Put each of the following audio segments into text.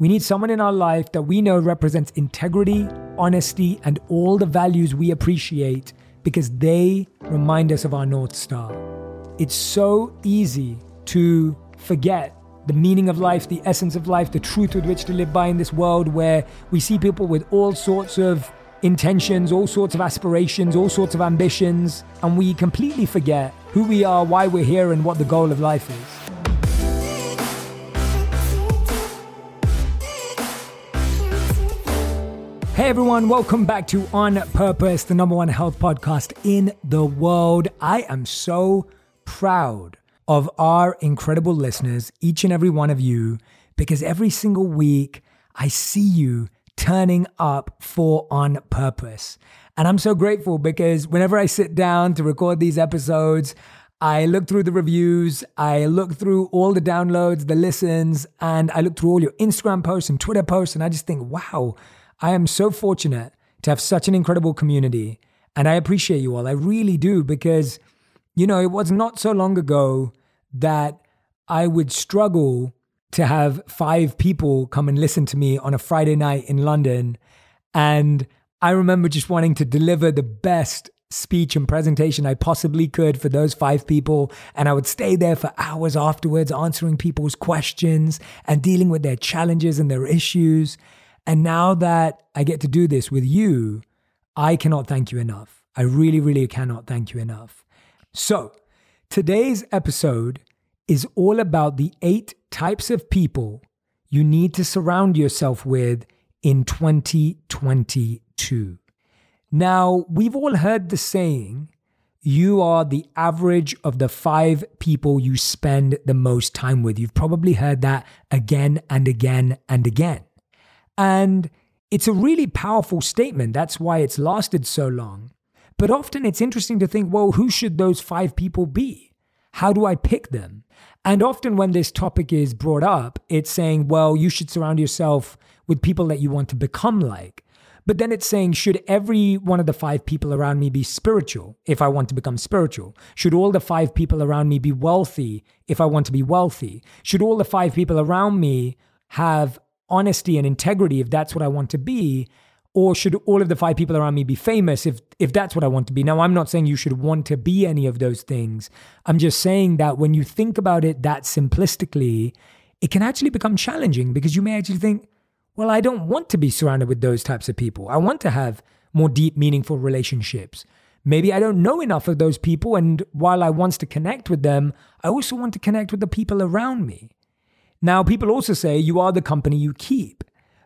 We need someone in our life that we know represents integrity, honesty, and all the values we appreciate because they remind us of our North Star. It's so easy to forget the meaning of life, the essence of life, the truth with which to live by in this world where we see people with all sorts of intentions, all sorts of aspirations, all sorts of ambitions, and we completely forget who we are, why we're here, and what the goal of life is. Everyone, welcome back to On Purpose, the number one health podcast in the world. I am so proud of our incredible listeners, each and every one of you, because every single week I see you turning up for on purpose. And I'm so grateful because whenever I sit down to record these episodes, I look through the reviews, I look through all the downloads, the listens, and I look through all your Instagram posts and Twitter posts, and I just think, wow, I am so fortunate to have such an incredible community. And I appreciate you all. I really do because, you know, it was not so long ago that I would struggle to have five people come and listen to me on a Friday night in London. And I remember just wanting to deliver the best speech and presentation I possibly could for those five people. And I would stay there for hours afterwards, answering people's questions and dealing with their challenges and their issues. And now that I get to do this with you, I cannot thank you enough. I really, really cannot thank you enough. So, today's episode is all about the eight types of people you need to surround yourself with in 2022. Now, we've all heard the saying, you are the average of the five people you spend the most time with. You've probably heard that again and again and again. And it's a really powerful statement. That's why it's lasted so long. But often it's interesting to think, well, who should those five people be? How do I pick them? And often when this topic is brought up, it's saying, well, you should surround yourself with people that you want to become like. But then it's saying, should every one of the five people around me be spiritual if I want to become spiritual? Should all the five people around me be wealthy if I want to be wealthy? Should all the five people around me have honesty and integrity if that's what I want to be? Or should all of the five people around me be famous if if that's what I want to be? Now I'm not saying you should want to be any of those things. I'm just saying that when you think about it that simplistically, it can actually become challenging because you may actually think, well, I don't want to be surrounded with those types of people. I want to have more deep, meaningful relationships. Maybe I don't know enough of those people. And while I want to connect with them, I also want to connect with the people around me. Now, people also say you are the company you keep.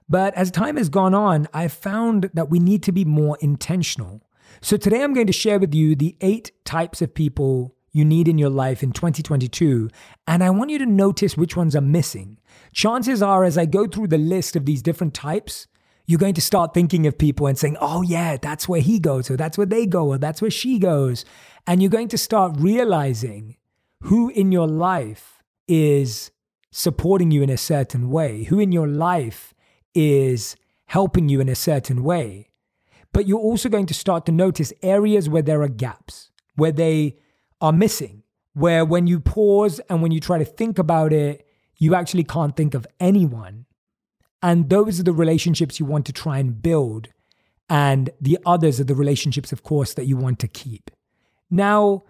But as time has gone on, I've found that we need to be more intentional. So today I'm going to share with you the eight types of people you need in your life in 2022. And I want you to notice which ones are missing. Chances are, as I go through the list of these different types, you're going to start thinking of people and saying, oh, yeah, that's where he goes, or that's where they go, or that's where she goes. And you're going to start realizing who in your life is supporting you in a certain way, who in your life is helping you in a certain way. But you're also going to start to notice areas where there are gaps, where they are missing, where when you pause and when you try to think about it, you actually can't think of anyone. And those are the relationships you want to try and build. And the others are the relationships, of course, that you want to keep. Now,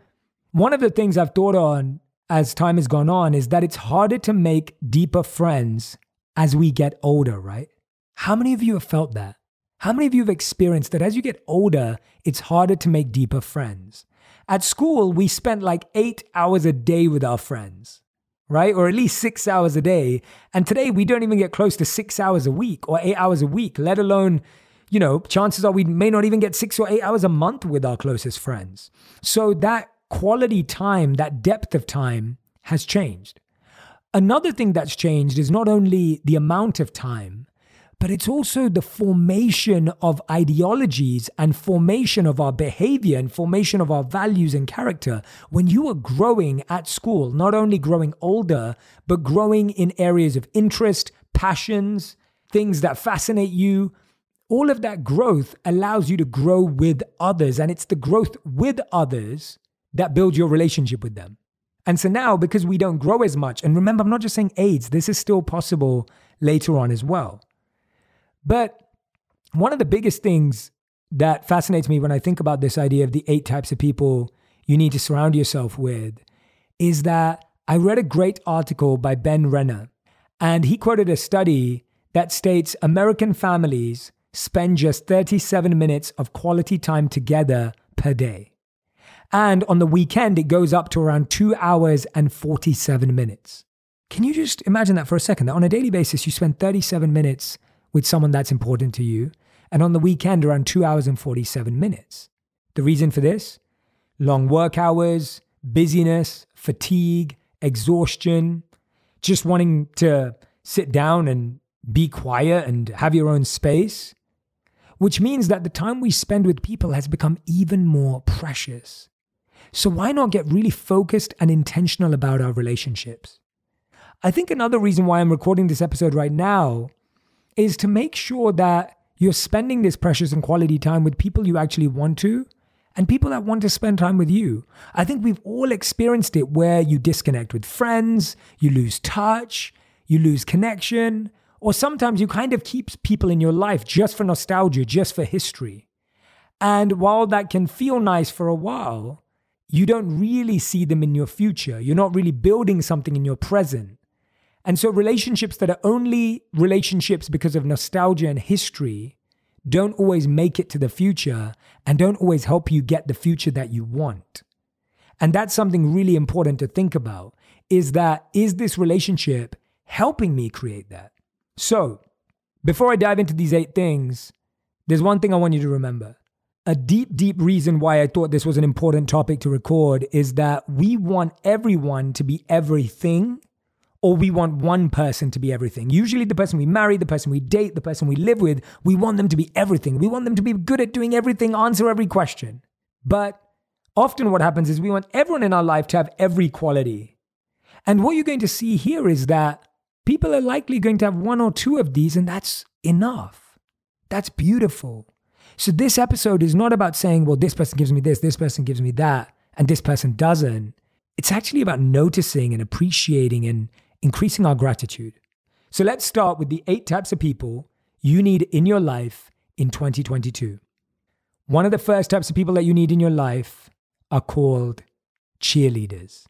one of the things I've thought on as time has gone on is that it's harder to make deeper friends as we get older, right? How many of you have felt that? How many of you have experienced that as you get older, it's harder to make deeper friends? At school, we spent like eight hours a day with our friends, right? Or at least six hours a day. And today, we don't even get close to six hours a week or eight hours a week, let alone, you know, chances are we may not even get six or eight hours a month with our closest friends. So that quality time, that depth of time has changed. Another thing that's changed is not only the amount of time, but it's also the formation of ideologies and formation of our behavior and formation of our values and character. When you are growing at school, not only growing older, but growing in areas of interest, passions, things that fascinate you, all of that growth allows you to grow with others. And it's the growth with others that builds your relationship with them. And so now, because we don't grow as much, and remember, I'm not just saying ages, this is still possible later on as well. But one of the biggest things that fascinates me when I think about this idea of the eight types of people you need to surround yourself with is that I read a great article by Ben Renner, and he quoted a study that states American families spend just 37 minutes of quality time together per day. And on the weekend, it goes up to around two hours and 47 minutes. Can you just imagine that for a second? That on a daily basis, you spend 37 minutes with someone that's important to you, and on the weekend, around two hours and 47 minutes. The reason for this? Long work hours, busyness, fatigue, exhaustion, just wanting to sit down and be quiet and have your own space, which means that the time we spend with people has become even more precious. So, why not get really focused and intentional about our relationships? I think another reason why I'm recording this episode right now is to make sure that you're spending this precious and quality time with people you actually want to and people that want to spend time with you. I think we've all experienced it where you disconnect with friends, you lose touch, you lose connection, or sometimes you kind of keep people in your life just for nostalgia, just for history. And while that can feel nice for a while, you don't really see them in your future. You're not really building something in your present. And so, relationships that are only relationships because of nostalgia and history don't always make it to the future and don't always help you get the future that you want. And that's something really important to think about is that is this relationship helping me create that? So, before I dive into these eight things, there's one thing I want you to remember. A deep, deep reason why I thought this was an important topic to record is that we want everyone to be everything or we want one person to be everything. Usually, the person we marry, the person we date, the person we live with, we want them to be everything. We want them to be good at doing everything, answer every question. But often, what happens is we want everyone in our life to have every quality. And what you're going to see here is that people are likely going to have one or two of these, and that's enough. That's beautiful. So, this episode is not about saying, well, this person gives me this, this person gives me that, and this person doesn't. It's actually about noticing and appreciating and increasing our gratitude. So let's start with the eight types of people you need in your life in 2022. One of the first types of people that you need in your life are called cheerleaders.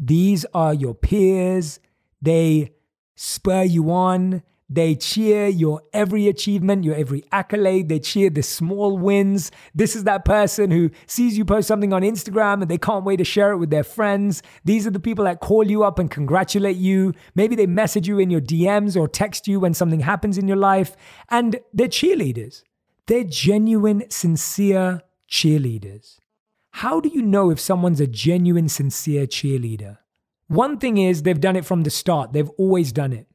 These are your peers. They spur you on. They cheer your every achievement, your every accolade. They cheer the small wins. This is that person who sees you post something on Instagram and they can't wait to share it with their friends. These are the people that call you up and congratulate you. Maybe they message you in your DMs or text you when something happens in your life. And they're cheerleaders. They're genuine, sincere cheerleaders. How do you know if someone's a genuine, sincere cheerleader? One thing is they've done it from the start, they've always done it.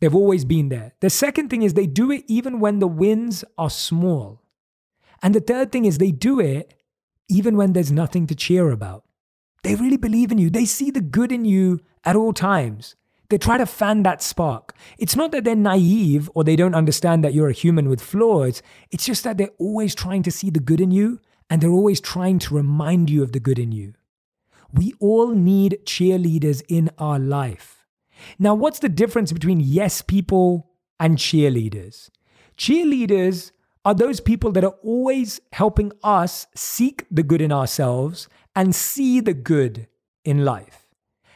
They've always been there. The second thing is they do it even when the wins are small. And the third thing is they do it even when there's nothing to cheer about. They really believe in you. They see the good in you at all times. They try to fan that spark. It's not that they're naive or they don't understand that you're a human with flaws. It's just that they're always trying to see the good in you and they're always trying to remind you of the good in you. We all need cheerleaders in our life. Now, what's the difference between yes people and cheerleaders? Cheerleaders are those people that are always helping us seek the good in ourselves and see the good in life.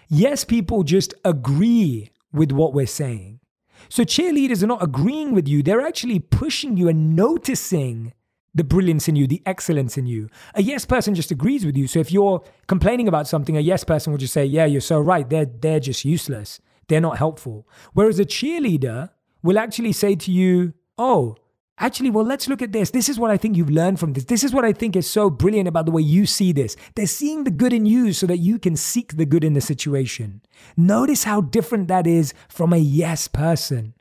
Yes, people just agree with what we're saying. So, cheerleaders are not agreeing with you, they're actually pushing you and noticing the brilliance in you, the excellence in you. A yes person just agrees with you. So, if you're complaining about something, a yes person will just say, Yeah, you're so right. They're, they're just useless they're not helpful. Whereas a cheerleader will actually say to you, Oh, actually, well, let's look at this. This is what I think you've learned from this. This is what I think is so brilliant about the way you see this. They're seeing the good in you so that you can seek the good in the situation. Notice how different that is from a yes person.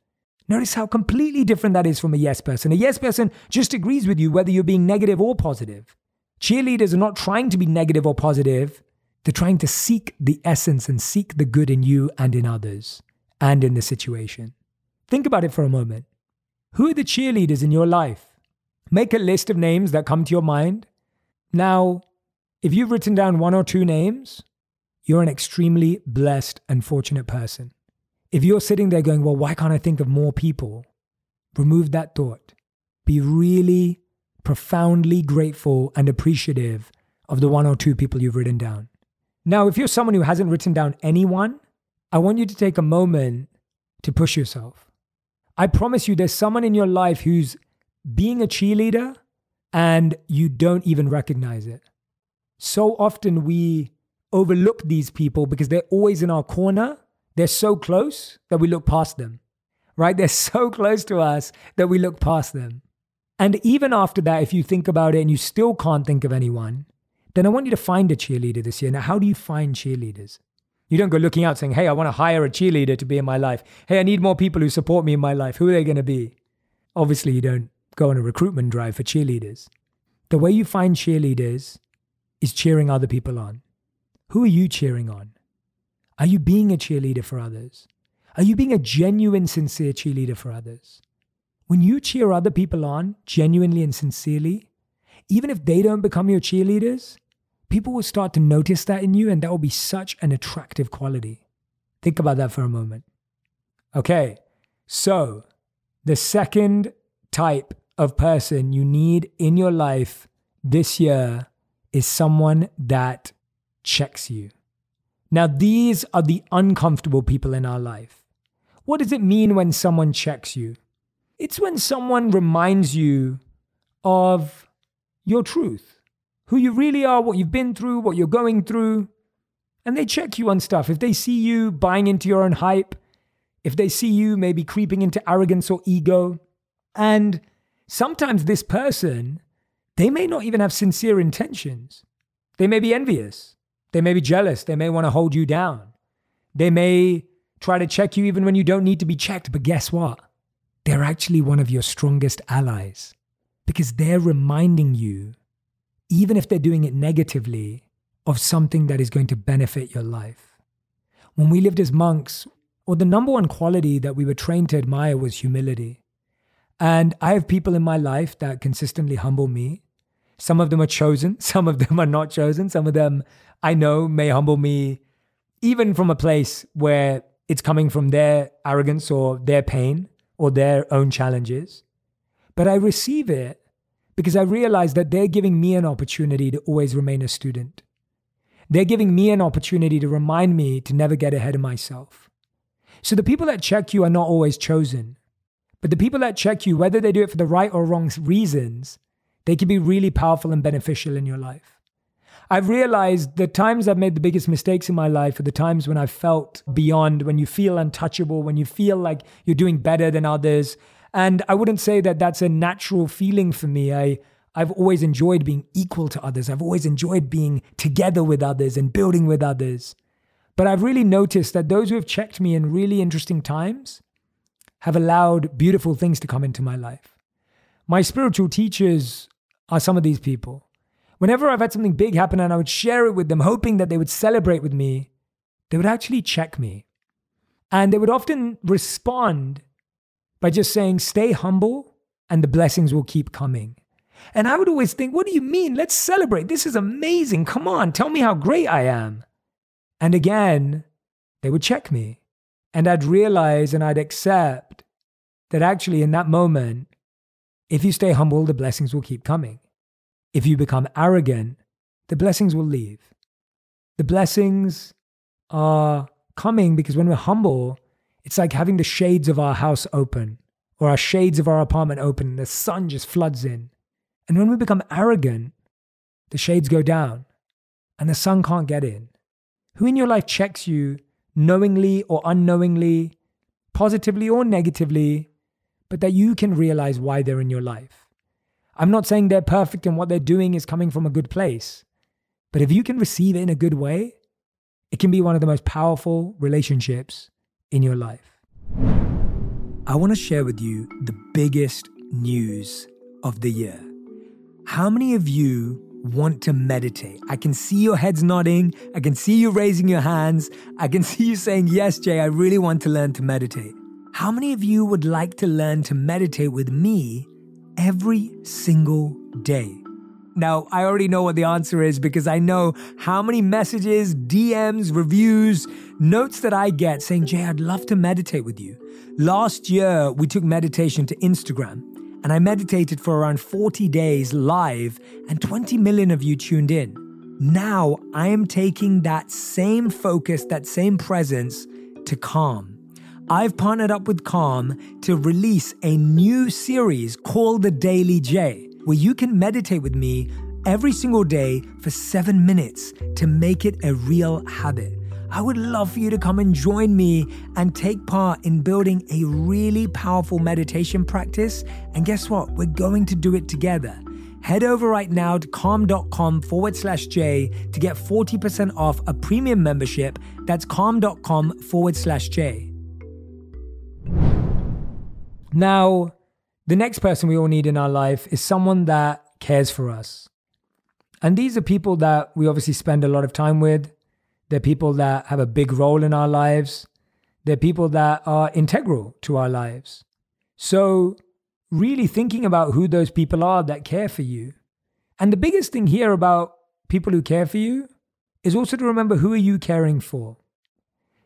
Notice how completely different that is from a yes person. A yes person just agrees with you whether you're being negative or positive. Cheerleaders are not trying to be negative or positive. They're trying to seek the essence and seek the good in you and in others and in the situation. Think about it for a moment. Who are the cheerleaders in your life? Make a list of names that come to your mind. Now, if you've written down one or two names, you're an extremely blessed and fortunate person. If you're sitting there going, well, why can't I think of more people? Remove that thought. Be really profoundly grateful and appreciative of the one or two people you've written down. Now, if you're someone who hasn't written down anyone, I want you to take a moment to push yourself. I promise you, there's someone in your life who's being a cheerleader and you don't even recognize it. So often we overlook these people because they're always in our corner. They're so close that we look past them, right? They're so close to us that we look past them. And even after that, if you think about it and you still can't think of anyone, then I want you to find a cheerleader this year. Now, how do you find cheerleaders? You don't go looking out saying, hey, I want to hire a cheerleader to be in my life. Hey, I need more people who support me in my life. Who are they going to be? Obviously, you don't go on a recruitment drive for cheerleaders. The way you find cheerleaders is cheering other people on. Who are you cheering on? Are you being a cheerleader for others? Are you being a genuine, sincere cheerleader for others? When you cheer other people on genuinely and sincerely, even if they don't become your cheerleaders, people will start to notice that in you, and that will be such an attractive quality. Think about that for a moment. Okay, so the second type of person you need in your life this year is someone that checks you. Now, these are the uncomfortable people in our life. What does it mean when someone checks you? It's when someone reminds you of your truth, who you really are, what you've been through, what you're going through. And they check you on stuff. If they see you buying into your own hype, if they see you maybe creeping into arrogance or ego, and sometimes this person, they may not even have sincere intentions. They may be envious. They may be jealous. They may want to hold you down. They may try to check you even when you don't need to be checked. But guess what? They're actually one of your strongest allies because they're reminding you, even if they're doing it negatively, of something that is going to benefit your life. When we lived as monks, well, the number one quality that we were trained to admire was humility. And I have people in my life that consistently humble me. Some of them are chosen, some of them are not chosen. Some of them I know may humble me even from a place where it's coming from their arrogance or their pain or their own challenges. But I receive it because I realize that they're giving me an opportunity to always remain a student. They're giving me an opportunity to remind me to never get ahead of myself. So the people that check you are not always chosen. But the people that check you, whether they do it for the right or wrong reasons, they can be really powerful and beneficial in your life. I've realized the times I've made the biggest mistakes in my life are the times when I've felt beyond, when you feel untouchable, when you feel like you're doing better than others, and I wouldn't say that that's a natural feeling for me. I, I've always enjoyed being equal to others. I've always enjoyed being together with others and building with others. But I've really noticed that those who have checked me in really interesting times have allowed beautiful things to come into my life. My spiritual teachers are some of these people. Whenever I've had something big happen and I would share it with them, hoping that they would celebrate with me, they would actually check me. And they would often respond by just saying, stay humble and the blessings will keep coming. And I would always think, what do you mean? Let's celebrate. This is amazing. Come on, tell me how great I am. And again, they would check me. And I'd realize and I'd accept that actually, in that moment, if you stay humble, the blessings will keep coming. If you become arrogant, the blessings will leave. The blessings are coming because when we're humble, it's like having the shades of our house open or our shades of our apartment open and the sun just floods in. And when we become arrogant, the shades go down and the sun can't get in. Who in your life checks you knowingly or unknowingly, positively or negatively, but that you can realize why they're in your life? I'm not saying they're perfect and what they're doing is coming from a good place, but if you can receive it in a good way, it can be one of the most powerful relationships in your life. I want to share with you the biggest news of the year. How many of you want to meditate? I can see your heads nodding. I can see you raising your hands. I can see you saying, Yes, Jay, I really want to learn to meditate. How many of you would like to learn to meditate with me every single day? Now, I already know what the answer is because I know how many messages, DMs, reviews, notes that I get saying, Jay, I'd love to meditate with you. Last year, we took meditation to Instagram and I meditated for around 40 days live, and 20 million of you tuned in. Now I am taking that same focus, that same presence to Calm. I've partnered up with Calm to release a new series called The Daily Jay, where you can meditate with me every single day for seven minutes to make it a real habit. I would love for you to come and join me and take part in building a really powerful meditation practice. And guess what? We're going to do it together. Head over right now to calm.com forward slash Jay to get 40% off a premium membership. That's calm.com forward slash Jay. Now, the next person we all need in our life is someone that cares for us. And these are people that we obviously spend a lot of time with. They're people that have a big role in our lives. They're people that are integral to our lives. So, really thinking about who those people are that care for you. And the biggest thing here about people who care for you is also to remember who are you caring for?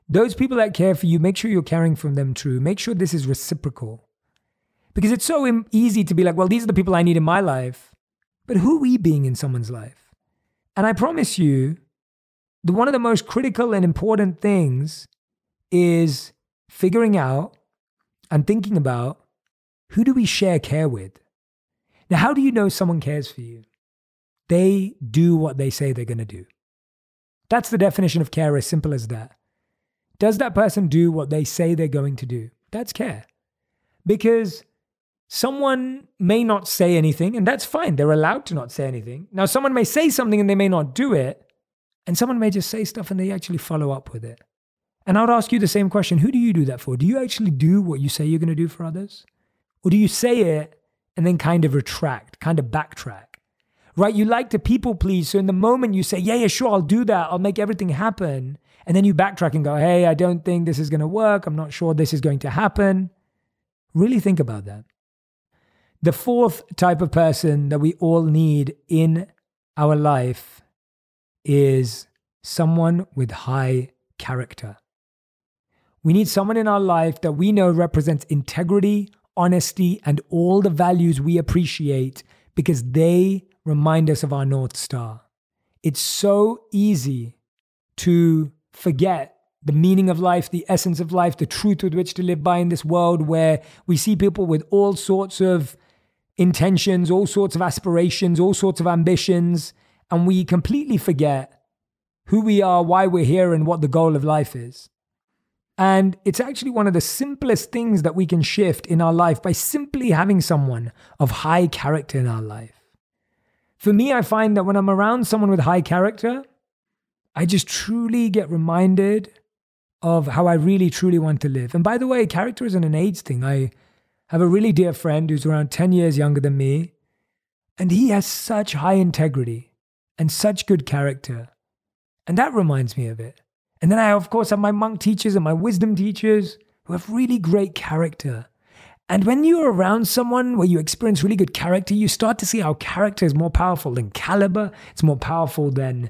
Those people that care for you, make sure you're caring for them true. Make sure this is reciprocal. Because it's so easy to be like, well, these are the people I need in my life. But who are we being in someone's life? And I promise you, the one of the most critical and important things is figuring out and thinking about who do we share care with? Now, how do you know someone cares for you? They do what they say they're going to do. That's the definition of care, as simple as that. Does that person do what they say they're going to do? That's care. Because someone may not say anything, and that's fine. They're allowed to not say anything. Now, someone may say something and they may not do it, and someone may just say stuff and they actually follow up with it. And I would ask you the same question Who do you do that for? Do you actually do what you say you're going to do for others? Or do you say it and then kind of retract, kind of backtrack? Right? You like to people please. So in the moment you say, Yeah, yeah, sure, I'll do that. I'll make everything happen. And then you backtrack and go, Hey, I don't think this is going to work. I'm not sure this is going to happen. Really think about that. The fourth type of person that we all need in our life is someone with high character. We need someone in our life that we know represents integrity, honesty, and all the values we appreciate because they remind us of our North Star. It's so easy to forget the meaning of life, the essence of life, the truth with which to live by in this world where we see people with all sorts of intentions, all sorts of aspirations, all sorts of ambitions, and we completely forget who we are, why we're here, and what the goal of life is. And it's actually one of the simplest things that we can shift in our life by simply having someone of high character in our life. For me, I find that when I'm around someone with high character, I just truly get reminded of how I really, truly want to live. And by the way, character isn't an age thing. I have a really dear friend who's around 10 years younger than me, and he has such high integrity and such good character. And that reminds me of it. And then I, of course, have my monk teachers and my wisdom teachers who have really great character. And when you're around someone where you experience really good character, you start to see how character is more powerful than caliber. It's more powerful than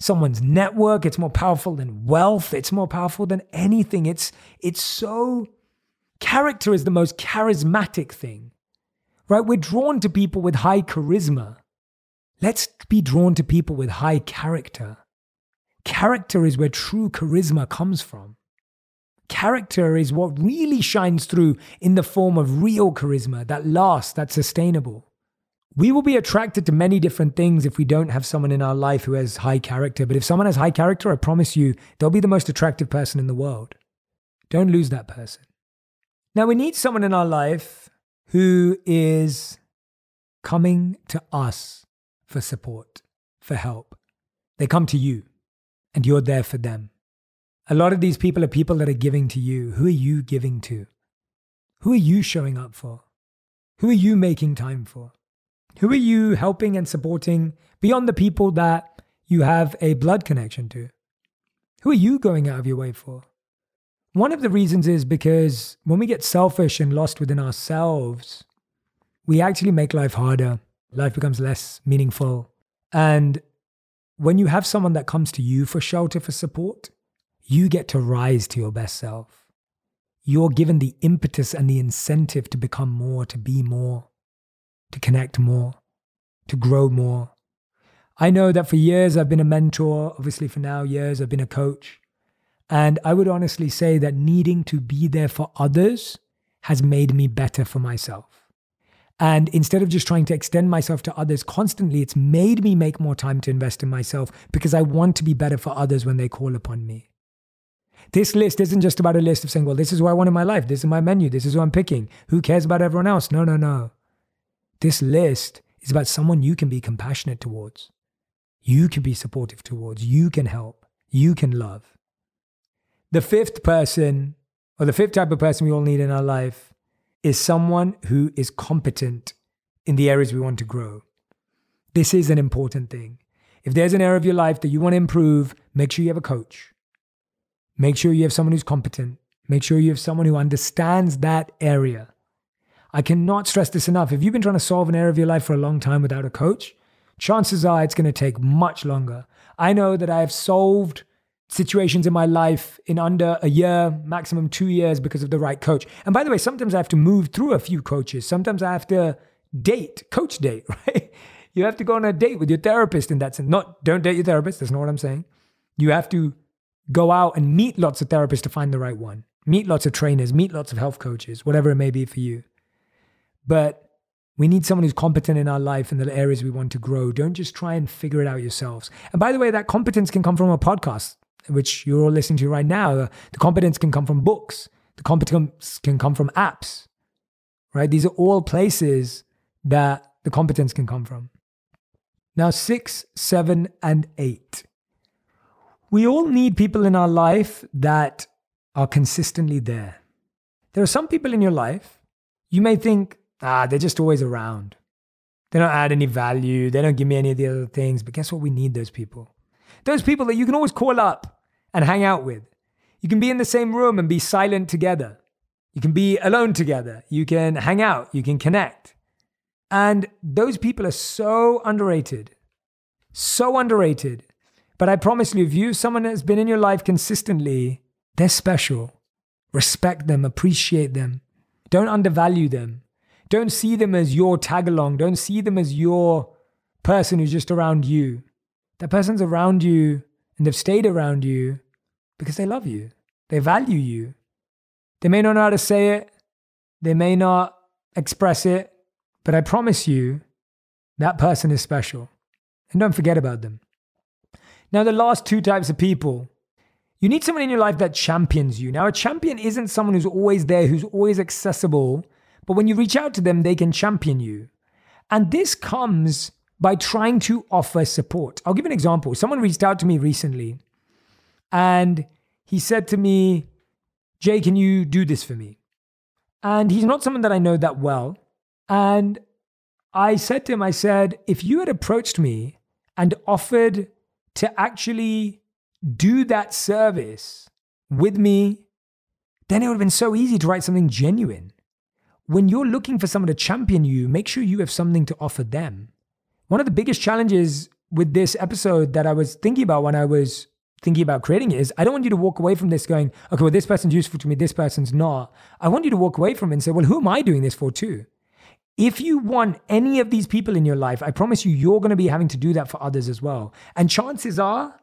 someone's network. It's more powerful than wealth. It's more powerful than anything. It's, it's so, character is the most charismatic thing, right? We're drawn to people with high charisma. Let's be drawn to people with high character. Character is where true charisma comes from. Character is what really shines through in the form of real charisma that lasts, that's sustainable. We will be attracted to many different things if we don't have someone in our life who has high character. But if someone has high character, I promise you, they'll be the most attractive person in the world. Don't lose that person. Now, we need someone in our life who is coming to us for support, for help. They come to you and you're there for them. A lot of these people are people that are giving to you. Who are you giving to? Who are you showing up for? Who are you making time for? Who are you helping and supporting beyond the people that you have a blood connection to? Who are you going out of your way for? One of the reasons is because when we get selfish and lost within ourselves, we actually make life harder life becomes less meaningful. And when you have someone that comes to you for shelter, for support, you get to rise to your best self. You're given the impetus and the incentive to become more, to be more, to connect more, to grow more. I know that for years I've been a mentor, obviously, for now, years I've been a coach. And I would honestly say that needing to be there for others has made me better for myself. And instead of just trying to extend myself to others constantly, it's made me make more time to invest in myself because I want to be better for others when they call upon me. This list isn't just about a list of saying, well, this is what I want in my life. This is my menu. This is who I'm picking. Who cares about everyone else? No, no, no. This list is about someone you can be compassionate towards. You can be supportive towards. You can help. You can love. The fifth person, or the fifth type of person we all need in our life, is someone who is competent in the areas we want to grow. This is an important thing. If there's an area of your life that you want to improve, make sure you have a coach. Make sure you have someone who's competent. Make sure you have someone who understands that area. I cannot stress this enough. If you've been trying to solve an area of your life for a long time without a coach, chances are it's going to take much longer. I know that I have solved situations in my life in under a year, maximum two years because of the right coach. And by the way, sometimes I have to move through a few coaches. Sometimes I have to date, coach date, right? You have to go on a date with your therapist in that sense. Not don't date your therapist, that's not what I'm saying. You have to go out and meet lots of therapists to find the right one. Meet lots of trainers, meet lots of health coaches, whatever it may be for you. But we need someone who's competent in our life in the areas we want to grow. Don't just try and figure it out yourselves. And by the way, that competence can come from a podcast which you're all listening to right now, the competence can come from books, the competence can come from apps, right? These are all places that the competence can come from. Now, six, seven, and eight. We all need people in our life that are consistently there. There are some people in your life, you may think, ah, they're just always around. They don't add any value. They don't give me any of the other things. But guess what? We need those people. Those people that you can always call up and hang out with. You can be in the same room and be silent together. You can be alone together. You can hang out. You can connect. And those people are so underrated. So underrated. But I promise you, if you, someone that's been in your life consistently, they're special. Respect them, appreciate them. Don't undervalue them. Don't see them as your tag along. Don't see them as your person who's just around you. That person's around you and they've stayed around you because they love you, they value you. They may not know how to say it, they may not express it, but I promise you, that person is special. And don't forget about them. Now, the last two types of people you need someone in your life that champions you. Now, a champion isn't someone who's always there, who's always accessible, but when you reach out to them, they can champion you. And this comes by trying to offer support. I'll give an example. Someone reached out to me recently and he said to me, Jay, can you do this for me? And he's not someone that I know that well. And I said to him, I said, if you had approached me and offered to actually do that service with me, then it would have been so easy to write something genuine. When you're looking for someone to champion you, make sure you have something to offer them. One of the biggest challenges with this episode that I was thinking about when I was thinking about creating it is I don't want you to walk away from this going, okay, well, this person's useful to me, this person's not. I want you to walk away from it and say, well, who am I doing this for too? If you want any of these people in your life, I promise you, you're going to be having to do that for others as well. And chances are,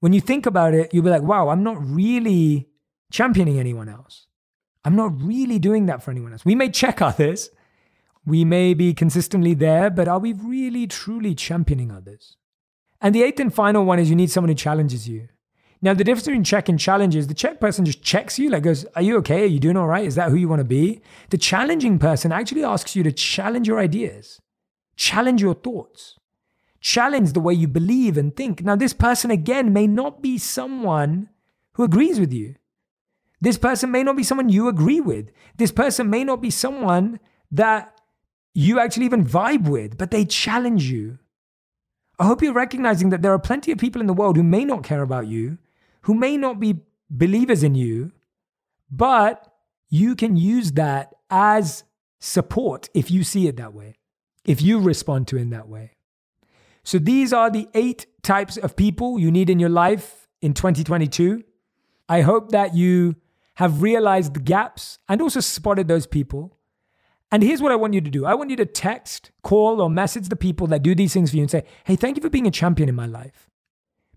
when you think about it, you'll be like, wow, I'm not really championing anyone else. I'm not really doing that for anyone else. We may check others, we may be consistently there, but are we really truly championing others? And the eighth and final one is you need someone who challenges you. Now, the difference between check and challenge is the check person just checks you, like goes, Are you okay? Are you doing all right? Is that who you want to be? The challenging person actually asks you to challenge your ideas, challenge your thoughts, challenge the way you believe and think. Now, this person, again, may not be someone who agrees with you. This person may not be someone you agree with. This person may not be someone that you actually even vibe with, but they challenge you. I hope you're recognizing that there are plenty of people in the world who may not care about you, who may not be believers in you, but you can use that as support if you see it that way. if you respond to it in that way. So these are the eight types of people you need in your life in 2022. I hope that you have realized the gaps and also spotted those people. And here's what I want you to do I want you to text, call, or message the people that do these things for you and say, hey, thank you for being a champion in my life.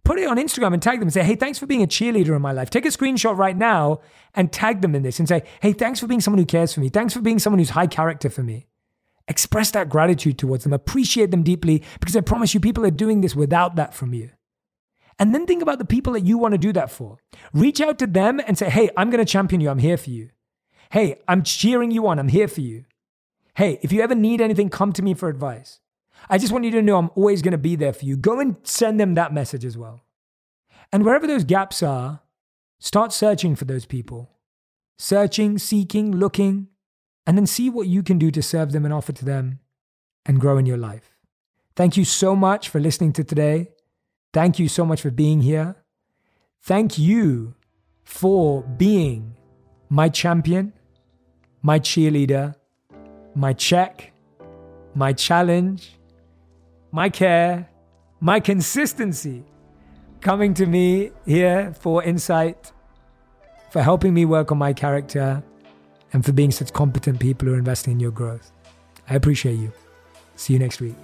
Put it on Instagram and tag them and say, hey, thanks for being a cheerleader in my life. Take a screenshot right now and tag them in this and say, hey, thanks for being someone who cares for me. Thanks for being someone who's high character for me. Express that gratitude towards them. Appreciate them deeply because I promise you, people are doing this without that from you. And then think about the people that you want to do that for. Reach out to them and say, hey, I'm going to champion you. I'm here for you. Hey, I'm cheering you on. I'm here for you. Hey, if you ever need anything, come to me for advice. I just want you to know I'm always going to be there for you. Go and send them that message as well. And wherever those gaps are, start searching for those people. Searching, seeking, looking, and then see what you can do to serve them and offer to them and grow in your life. Thank you so much for listening to today. Thank you so much for being here. Thank you for being my champion, my cheerleader, my check, my challenge, my care, my consistency coming to me here for insight, for helping me work on my character, and for being such competent people who are investing in your growth. I appreciate you. See you next week.